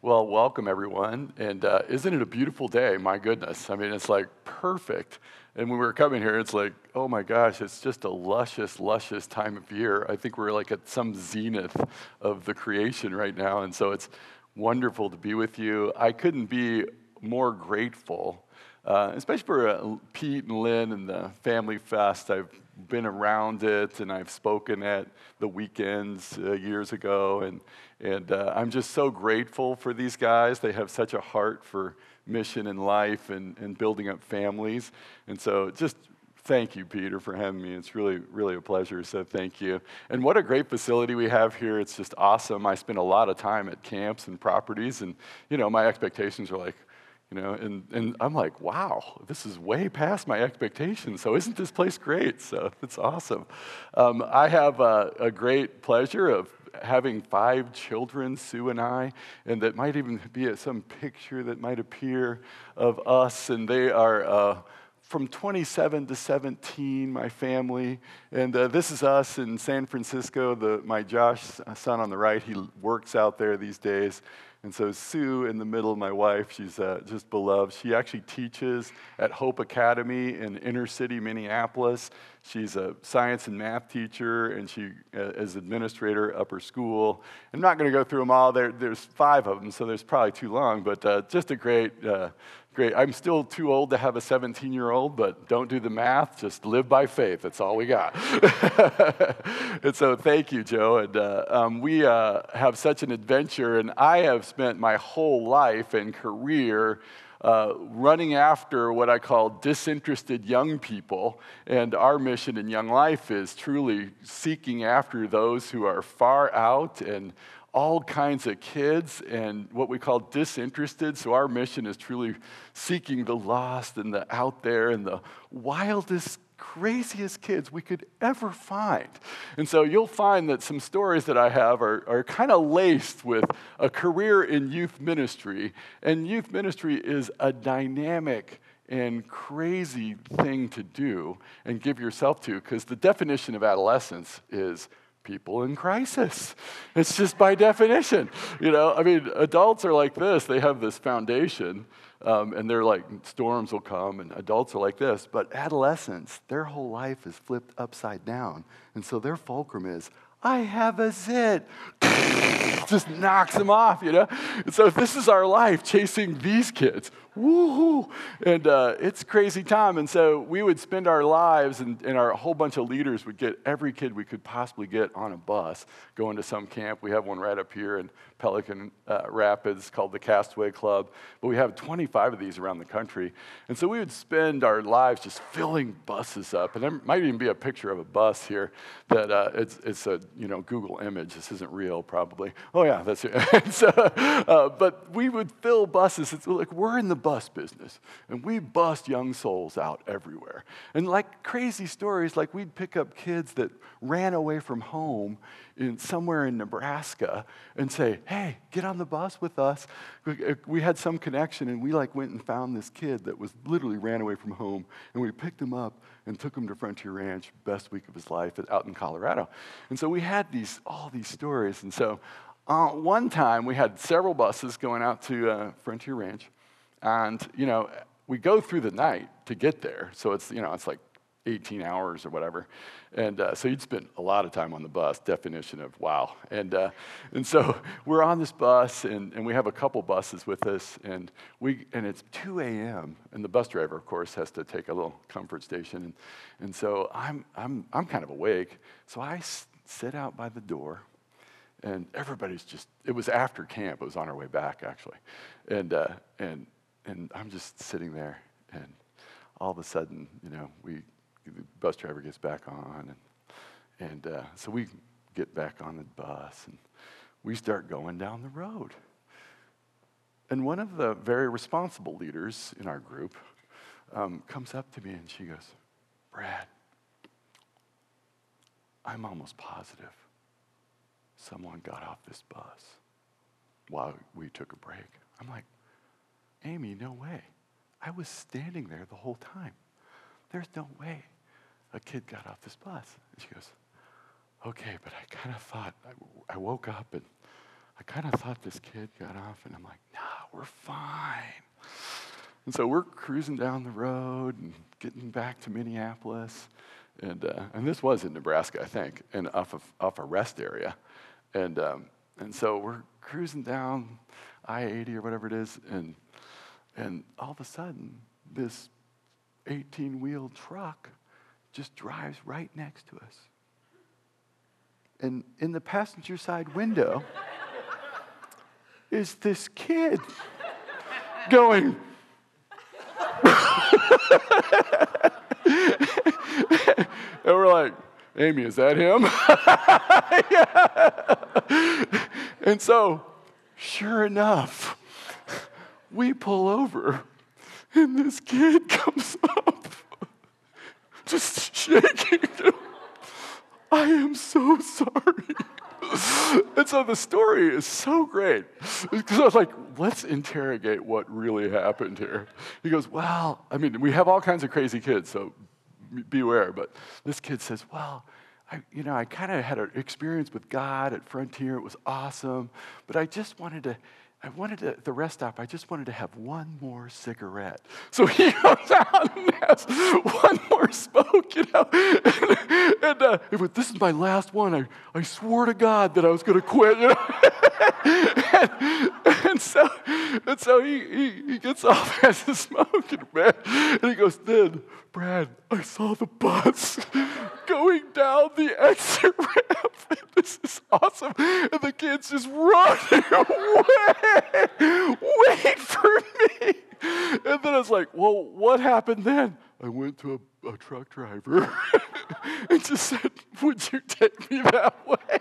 Well, welcome everyone. And uh, isn't it a beautiful day? My goodness. I mean, it's like perfect. And when we were coming here, it's like, oh my gosh, it's just a luscious, luscious time of year. I think we're like at some zenith of the creation right now. And so it's wonderful to be with you. I couldn't be more grateful, uh, especially for uh, Pete and Lynn and the Family Fest. I've been around it and I've spoken at the weekends uh, years ago. And, and uh, I'm just so grateful for these guys. They have such a heart for mission and life and, and building up families. And so just thank you, Peter, for having me. It's really, really a pleasure. So thank you. And what a great facility we have here. It's just awesome. I spend a lot of time at camps and properties, and you know, my expectations are like, you know, and, and I'm like, wow, this is way past my expectations. So isn't this place great? So it's awesome. Um, I have a, a great pleasure of having five children, Sue and I, and that might even be some picture that might appear of us, and they are. Uh, from 27 to 17, my family. And uh, this is us in San Francisco. The, my Josh son on the right, he works out there these days. And so Sue in the middle, my wife, she's uh, just beloved. She actually teaches at Hope Academy in inner city Minneapolis. She's a science and math teacher, and she uh, is administrator upper school. I'm not going to go through them all. There, there's five of them, so there's probably too long. But uh, just a great, uh, great. I'm still too old to have a 17 year old, but don't do the math. Just live by faith. That's all we got. and so, thank you, Joe. And uh, um, we uh, have such an adventure, and I have spent my whole life and career uh, running after what I call disinterested young people. And our mission in Young Life is truly seeking after those who are far out and all kinds of kids and what we call disinterested. So, our mission is truly seeking the lost and the out there and the wildest craziest kids we could ever find. And so you'll find that some stories that I have are, are kind of laced with a career in youth ministry. And youth ministry is a dynamic and crazy thing to do and give yourself to because the definition of adolescence is people in crisis. It's just by definition. You know, I mean, adults are like this, they have this foundation um, and they're like, storms will come, and adults are like this. But adolescents, their whole life is flipped upside down. And so their fulcrum is, I have a zit. Just knocks them off, you know? And so this is our life chasing these kids. Woohoo! And uh, it's crazy time. And so we would spend our lives, and, and our whole bunch of leaders would get every kid we could possibly get on a bus going to some camp. We have one right up here in Pelican uh, Rapids called the Castaway Club. But we have 25 of these around the country. And so we would spend our lives just filling buses up. And there might even be a picture of a bus here that uh, it's, it's a you know Google image. This isn't real, probably. Oh, yeah, that's it. so, uh, but we would fill buses. It's like we're in the bus business, and we bust young souls out everywhere. And like crazy stories, like we'd pick up kids that ran away from home in somewhere in Nebraska and say, "Hey, get on the bus with us." We had some connection, and we like went and found this kid that was literally ran away from home, and we picked him up and took him to Frontier Ranch, best week of his life out in Colorado. And so we had these all these stories, and so. Uh, one time we had several buses going out to uh, Frontier Ranch, and, you know, we go through the night to get there. So it's, you know, it's like 18 hours or whatever. And uh, so you'd spend a lot of time on the bus, definition of wow. And, uh, and so we're on this bus, and, and we have a couple buses with us, and, we, and it's 2 a.m., and the bus driver, of course, has to take a little comfort station. And, and so I'm, I'm, I'm kind of awake, so I s- sit out by the door, and everybody's just, it was after camp, it was on our way back, actually. And, uh, and and I'm just sitting there, and all of a sudden, you know, we the bus driver gets back on, and and uh, so we get back on the bus, and we start going down the road. And one of the very responsible leaders in our group um, comes up to me and she goes, Brad, I'm almost positive someone got off this bus while we took a break. I'm like, Amy, no way. I was standing there the whole time. There's no way a kid got off this bus. And she goes, okay, but I kind of thought, I, I, woke up and I kind of thought this kid got off, and I'm like, nah, we're fine. And so we're cruising down the road and getting back to Minneapolis. And, uh, and this was in Nebraska, I think, and off, of, off a rest area. And, um, and so we're cruising down I 80 or whatever it is, and, and all of a sudden, this 18 wheel truck just drives right next to us. And in the passenger side window is this kid going, and we're like, Amy, is that him? and so, sure enough, we pull over, and this kid comes up, just shaking. I am so sorry. and so the story is so great because I was like, let's interrogate what really happened here. He goes, well, I mean, we have all kinds of crazy kids, so beware. But this kid says, well, I, you know, I kind of had an experience with God at Frontier. It was awesome, but I just wanted to I wanted to, the rest stop, I just wanted to have one more cigarette. So he goes out and has one more smoke, you know. And, and uh, was, this is my last one. I, I swore to God that I was going to quit, you know. and, and, so, and so he, he, he gets off, has a smoke in bed, and he goes, then, Brad, I saw the bus going down the exit ramp. this is awesome. And the kids just running away. Wait for me. And then I was like, well, what happened then? I went to a, a truck driver and just said, would you take me that way?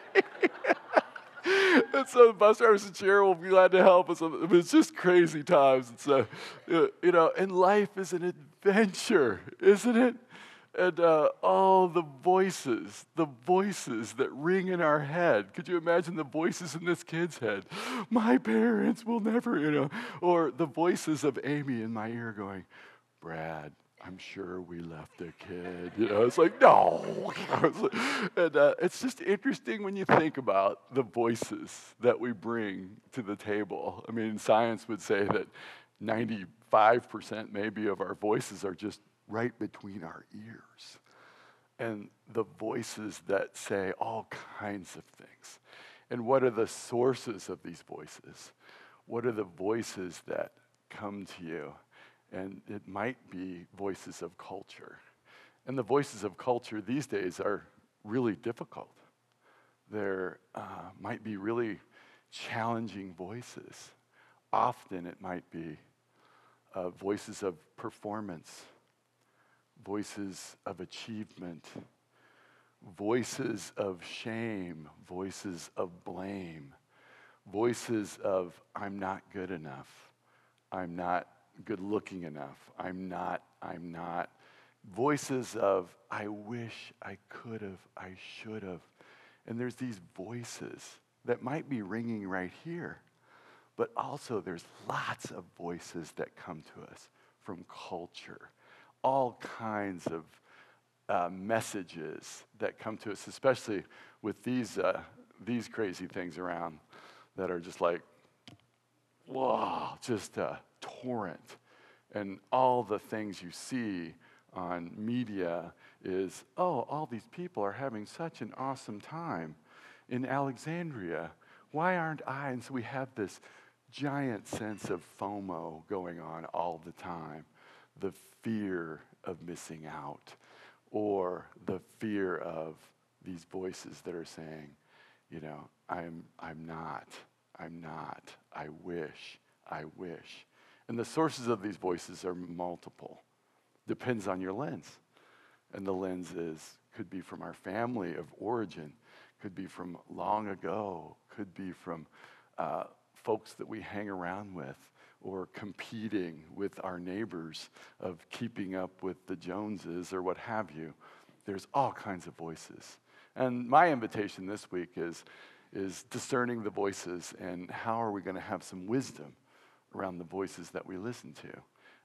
And so the bus drivers and chair will be glad to help us. It's just crazy times. And so, you know, and life is an adventure, isn't it? And uh, all the voices, the voices that ring in our head. Could you imagine the voices in this kid's head? My parents will never, you know. Or the voices of Amy in my ear going, Brad, I'm sure we left a kid. You know, it's like, no. and uh, it's just interesting when you think about the voices that we bring to the table. I mean, science would say that 95% maybe of our voices are just right between our ears. And the voices that say all kinds of things. And what are the sources of these voices? What are the voices that come to you? And it might be voices of culture. And the voices of culture these days are really difficult. There uh, might be really challenging voices. Often it might be uh, voices of performance, voices of achievement, voices of shame, voices of blame, voices of I'm not good enough, I'm not good looking enough, I'm not, I'm not. Voices of I wish I could have, I should have. And there's these voices that might be ringing right here but also, there's lots of voices that come to us from culture, all kinds of uh, messages that come to us, especially with these, uh, these crazy things around that are just like, whoa, just a torrent. And all the things you see on media is, oh, all these people are having such an awesome time in Alexandria. Why aren't I? And so we have this giant sense of FOMO going on all the time the fear of missing out, or the fear of these voices that are saying, you know, I'm, I'm not, I'm not, I wish, I wish. And the sources of these voices are multiple. Depends on your lens. And the lens is, could be from our family of origin, could be from long ago, could be from uh, folks that we hang around with or competing with our neighbors of keeping up with the Joneses or what have you. There's all kinds of voices. And my invitation this week is, is discerning the voices and how are we going to have some wisdom around the voices that we listen to.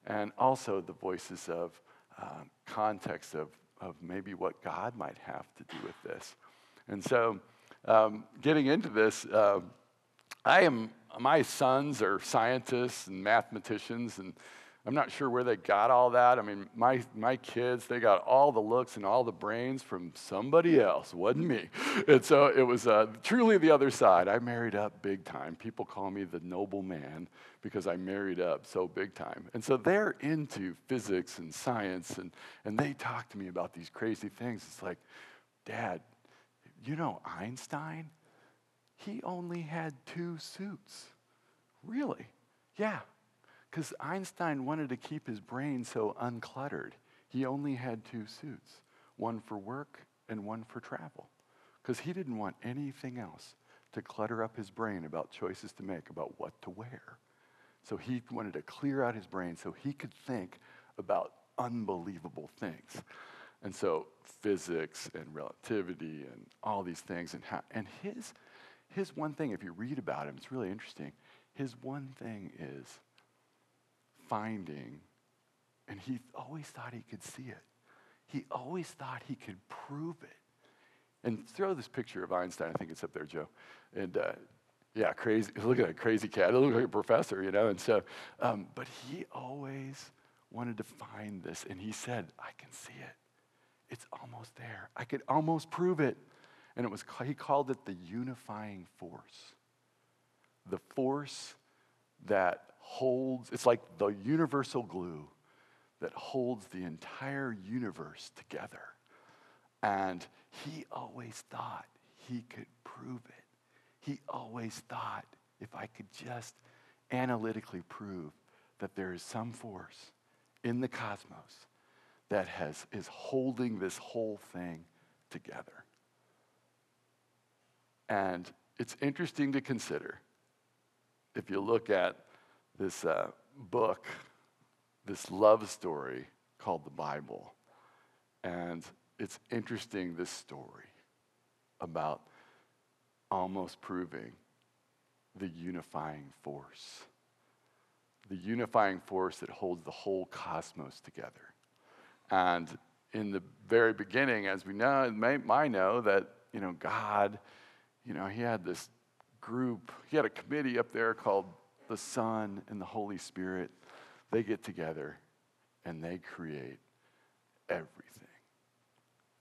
And also the voices of uh, context of, of maybe what God might have to do with this. And so, um, getting into this, uh, I am, my sons are scientists and mathematicians, and I'm not sure where they got all that. I mean, my, my kids, they got all the looks and all the brains from somebody else, wasn't me. And so it was uh, truly the other side. I married up big time. People call me the noble man because I married up so big time. And so they're into physics and science, and, and they talk to me about these crazy things. It's like, Dad, you know Einstein? He only had two suits. Really? Yeah. Because Einstein wanted to keep his brain so uncluttered. He only had two suits one for work and one for travel. Because he didn't want anything else to clutter up his brain about choices to make about what to wear. So he wanted to clear out his brain so he could think about unbelievable things. And so physics and relativity and all these things and how, and his his one thing if you read about him it's really interesting. His one thing is finding and he always thought he could see it. He always thought he could prove it. And throw this picture of Einstein. I think it's up there, Joe. And uh, yeah, crazy. Look at that crazy cat. It looks like a professor, you know. And so, um, but he always wanted to find this, and he said, "I can see it. It's almost there. I could almost prove it." And it was he called it the unifying force. The force that holds. It's like the universal glue that holds the entire universe together. And he always thought he could prove it. He always thought if I could just analytically prove that there is some force in the cosmos that has, is holding this whole thing together. And it's interesting to consider if you look at this uh, book, this love story called the Bible. And it's interesting, this story about almost proving the unifying force. The unifying force that holds the whole cosmos together. And in the very beginning, as we know, might know that, you know, God, you know, he had this group, he had a committee up there called the Son and the Holy Spirit. They get together and they create everything.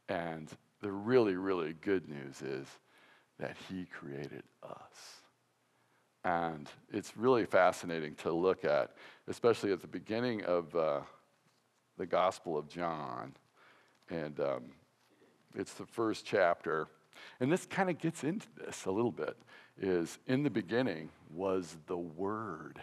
And the really, really good news is that He created us. And it's really fascinating to look at, especially at the beginning of uh, the Gospel of John. And um, it's the first chapter. And this kind of gets into this a little bit is in the beginning was the Word.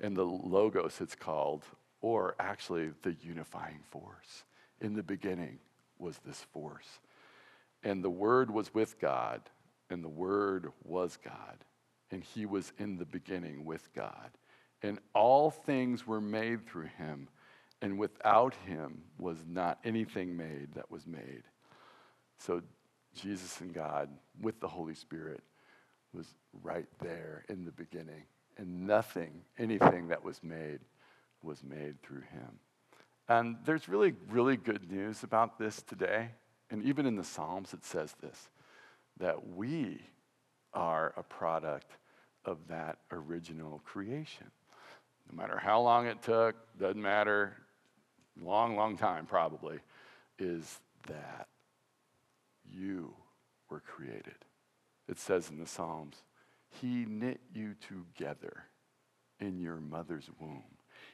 And the Logos, it's called, or actually the unifying force. In the beginning was this force. And the Word was with God, and the Word was God, and he was in the beginning with God. And all things were made through him, and without him was not anything made that was made. So Jesus and God, with the Holy Spirit, was right there in the beginning. And nothing, anything that was made, was made through him. And there's really, really good news about this today. And even in the Psalms, it says this that we are a product of that original creation. No matter how long it took, doesn't matter, long, long time probably, is that you were created. It says in the Psalms, He knit you together in your mother's womb.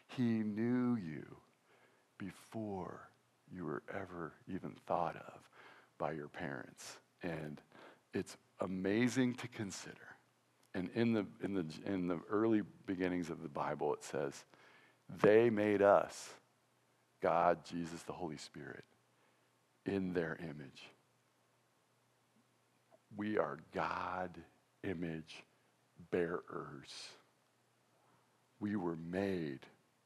He knew you before you were ever even thought of by your parents. And it's amazing to consider. And in the, in, the, in the early beginnings of the Bible, it says, they made us, God, Jesus, the Holy Spirit, in their image. We are God image bearers. We were made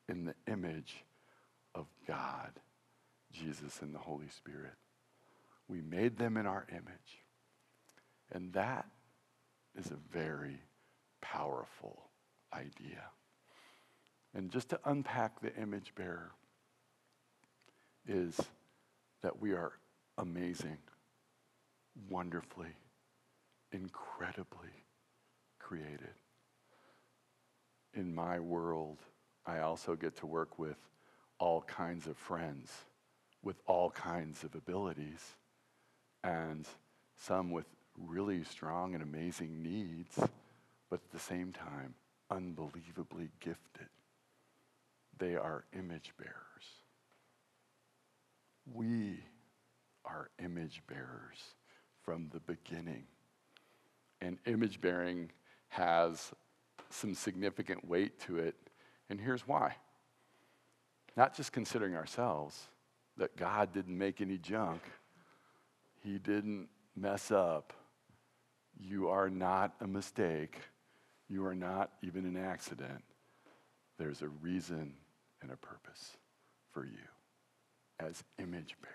in the image of God, Jesus, and the Holy Spirit. We made them in our image. And that is a very powerful idea. And just to unpack the image bearer is that we are amazing, wonderfully, incredibly created. In my world, I also get to work with all kinds of friends with all kinds of abilities, and some with really strong and amazing needs, but at the same time, unbelievably gifted. They are image bearers. We are image bearers from the beginning. And image bearing has some significant weight to it, and here's why. Not just considering ourselves, that God didn't make any junk, He didn't mess up. You are not a mistake. You are not even an accident. There's a reason and a purpose for you as image bearer.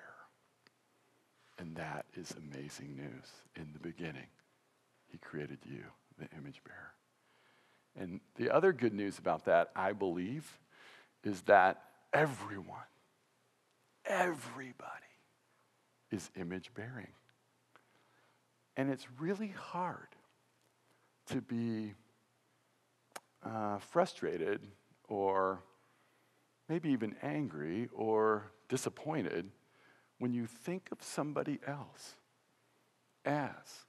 And that is amazing news. In the beginning, He created you, the image bearer. And the other good news about that, I believe, is that everyone, everybody is image bearing. And it's really hard to be uh, frustrated or maybe even angry or disappointed when you think of somebody else as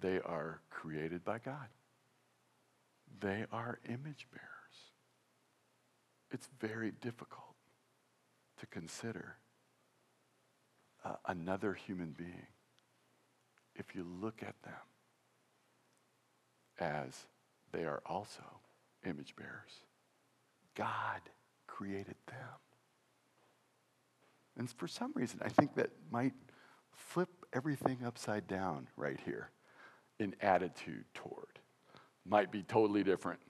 they are created by God. They are image bearers. It's very difficult to consider uh, another human being if you look at them as they are also image bearers. God created them. And for some reason, I think that might flip everything upside down right here in attitude toward. Might be totally different.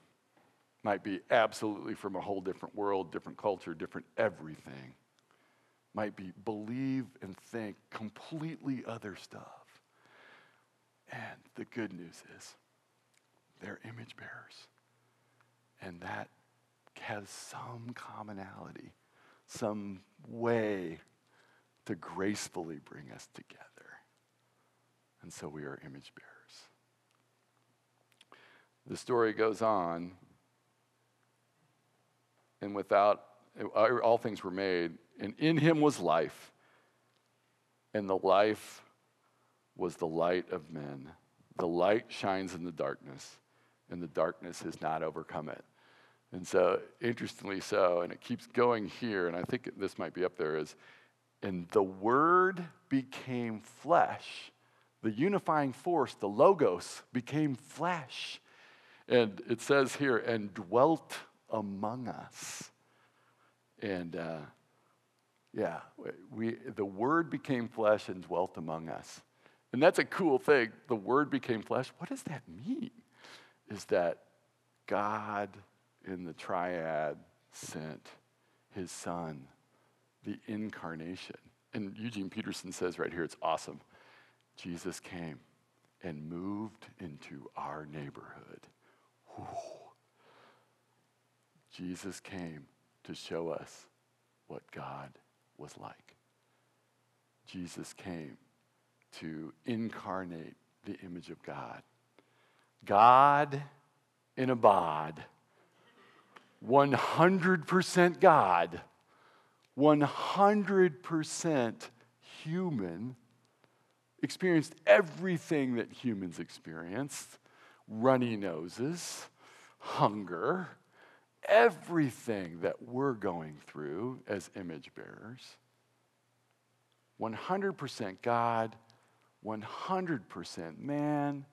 Might be absolutely from a whole different world, different culture, different everything might be believe and think completely other stuff. And the good news is they're image bearers. And that has some commonality, some way to gracefully bring us together. And so we are image bearers. The story goes on, and without er, all things were made, and in him was life, and the life was the light of men. The light shines in the darkness, and the darkness has not overcome it. And so, interestingly so, and it keeps going here, and I think this might be up there, is, and the Word became flesh. The unifying force, the Logos, became flesh. And it says here, and dwelt among us. And uh, yeah, we, the Word became flesh and dwelt among us. And that's a cool thing. The Word became flesh. What does that mean? Is that God in the triad sent his Son, the incarnation. And Eugene Peterson says right here, it's awesome. Jesus came and moved into our neighborhood. Jesus came to show us what God was like. Jesus came to incarnate the image of God. God in a bod, 100% God, 100% human, experienced everything that humans experienced runny noses, hunger, everything that we're going through as image bearers 100% God, 100% man,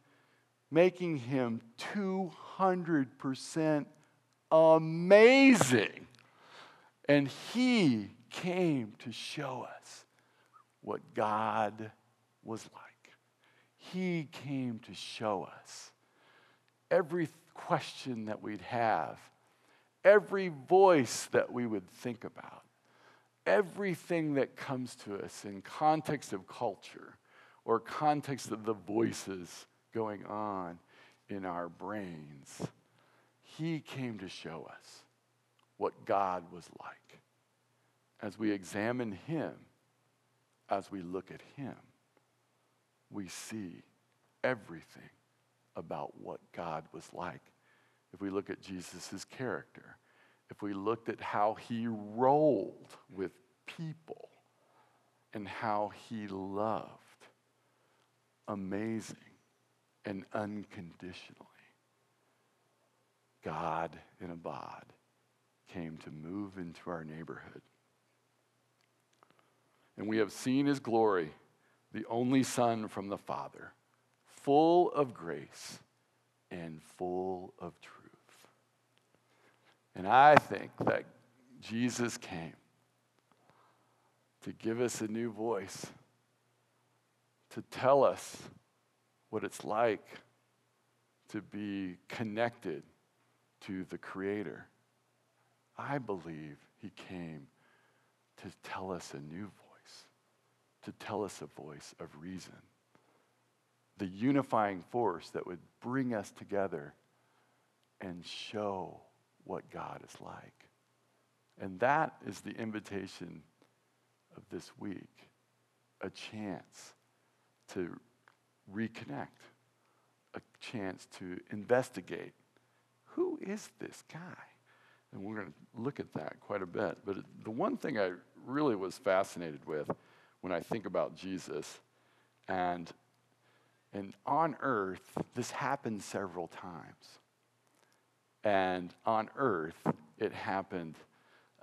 making him 200% amazing. And he came to show us what God was like. He came to show us every question that we'd have every voice that we would think about, everything that comes to us in context of culture or context of the voices going on in our brains. He came to show us what God was like. As we examine Him, as we look at Him, we see everything about what God was like. If we look at Jesus' character, if we looked at how he rolled with people and how he loved amazing and unconditionally. God in a bod came to move into our neighborhood. And we have seen his glory, the only Son from the Father, full of grace and full of truth. And I think that Jesus came to give us a new voice, to tell us what it's like to be connected to the Creator. I believe He came to tell us a new voice, to tell us a voice of reason, the unifying force that would bring us together and show what God is like. And that is the invitation of this week a chance to reconnect, a chance to investigate who is this guy? And we're going to look at that quite a bit. But the one thing I really was fascinated with when I think about Jesus, and, and on earth, this happened several times. And on earth, it happened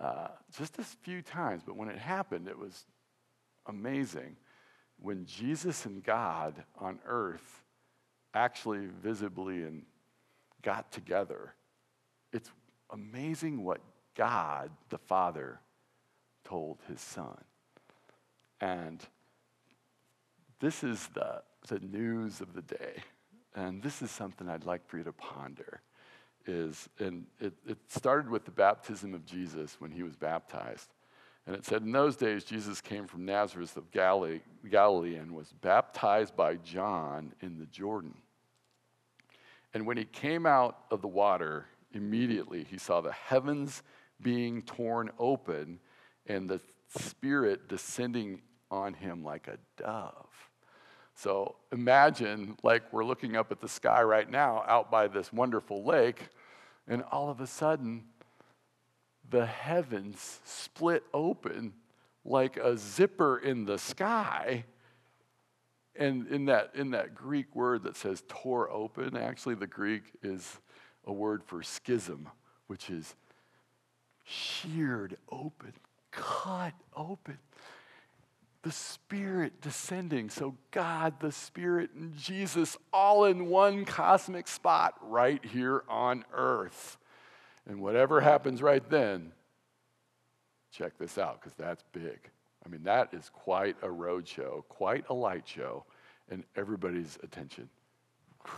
uh, just a few times, but when it happened, it was amazing. When Jesus and God on earth actually visibly and got together, it's amazing what God the Father told his Son. And this is the, the news of the day. And this is something I'd like for you to ponder is, and it, it started with the baptism of Jesus when he was baptized. And it said, In those days, Jesus came from Nazareth of Galilee, Galilee and was baptized by John in the Jordan. And when he came out of the water, immediately he saw the heavens being torn open and the Spirit descending on him like a dove. So imagine, like, we're looking up at the sky right now out by this wonderful lake, and all of a sudden, the heavens split open like a zipper in the sky. And in that, in that Greek word that says tore open, actually, the Greek is a word for schism, which is sheared open, cut open the Spirit descending. So, God, the Spirit, and Jesus all in one cosmic spot right here on earth. And whatever happens right then, check this out because that's big. I mean, that is quite a road show, quite a light show, and everybody's attention.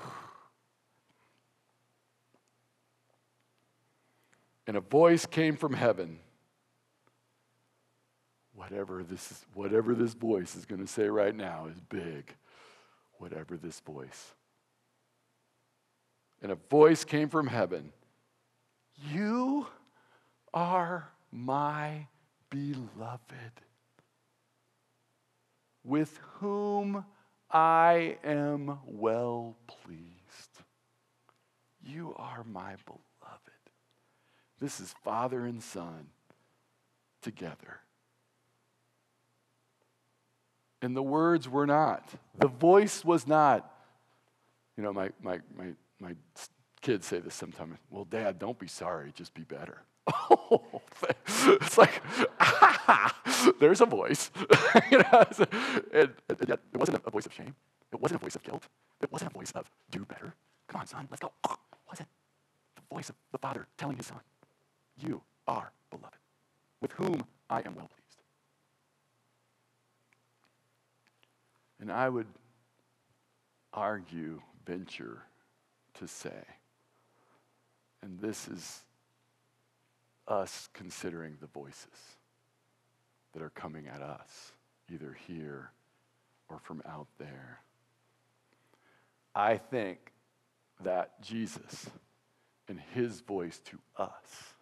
And a voice came from heaven whatever this, is, whatever this voice is going to say right now is big. Whatever this voice. And a voice came from heaven You are my beloved, with whom I am well pleased. You are my beloved. This is Father and Son together. And the words were not. The voice was not. You know, my, my, my, my kids say this sometimes. Well, Dad, don't be sorry, just be better. It's like, ah, there's a voice. you know, yet it wasn't a voice of shame. It wasn't a voice of guilt. It wasn't a voice of do better. Come on, son, let's go. was it the voice of the Father telling his son, You are beloved, with whom I am well pleased. And I would argue, venture to say, and this is us considering the voices that are coming at us, either here or from out there. I think that Jesus and his voice to us,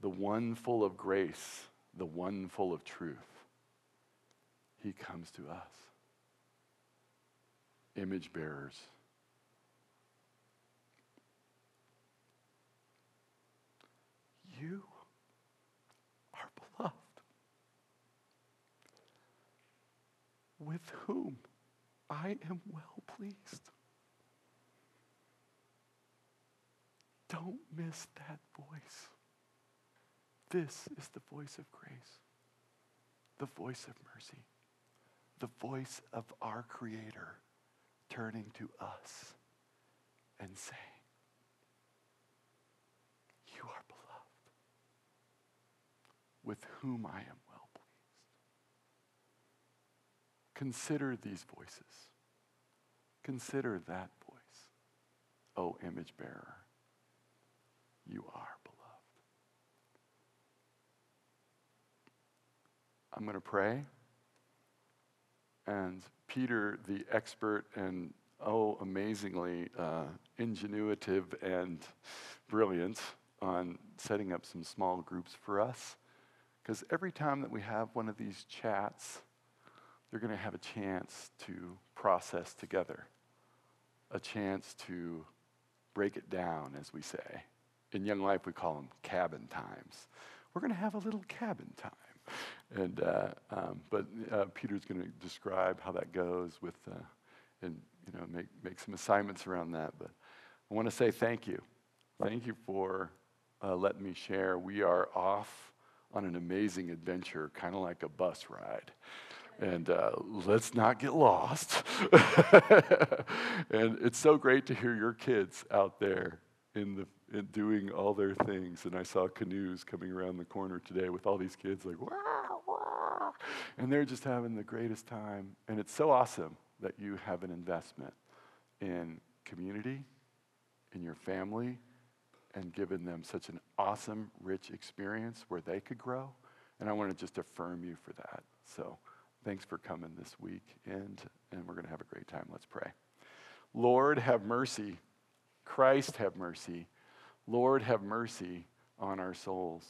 the one full of grace, the one full of truth, he comes to us. Image bearers. You are beloved. With whom I am well pleased. Don't miss that voice. This is the voice of grace, the voice of mercy the voice of our Creator turning to us and saying, You are beloved, with whom I am well pleased. Consider these voices. Consider that voice, O image bearer. You are beloved. I'm going to pray. And Peter, the expert and oh, amazingly uh, ingenuitive and brilliant on setting up some small groups for us. Because every time that we have one of these chats, they're going to have a chance to process together, a chance to break it down, as we say. In Young Life, we call them cabin times. We're going to have a little cabin time. And, uh, um, but uh, Peter's going to describe how that goes with, uh, and you know, make, make some assignments around that. But I want to say thank you. Thank you for uh, letting me share. We are off on an amazing adventure, kind of like a bus ride. And uh, let's not get lost. and it's so great to hear your kids out there in the in doing all their things. And I saw canoes coming around the corner today with all these kids like, wow. And they're just having the greatest time. And it's so awesome that you have an investment in community, in your family, and given them such an awesome, rich experience where they could grow. And I want to just affirm you for that. So thanks for coming this week. And, and we're going to have a great time. Let's pray. Lord, have mercy. Christ, have mercy. Lord, have mercy on our souls.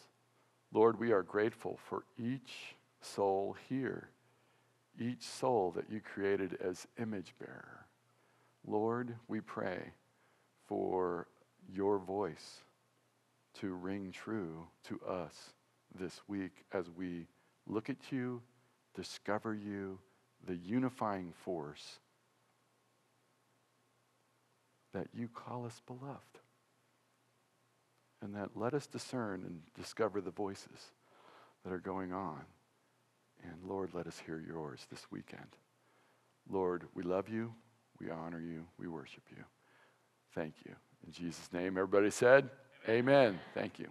Lord, we are grateful for each soul here, each soul that you created as image bearer. Lord, we pray for your voice to ring true to us this week as we look at you, discover you, the unifying force that you call us beloved and that let us discern and discover the voices that are going on. And Lord, let us hear yours this weekend. Lord, we love you, we honor you, we worship you. Thank you. In Jesus' name, everybody said, Amen. Amen. Thank you.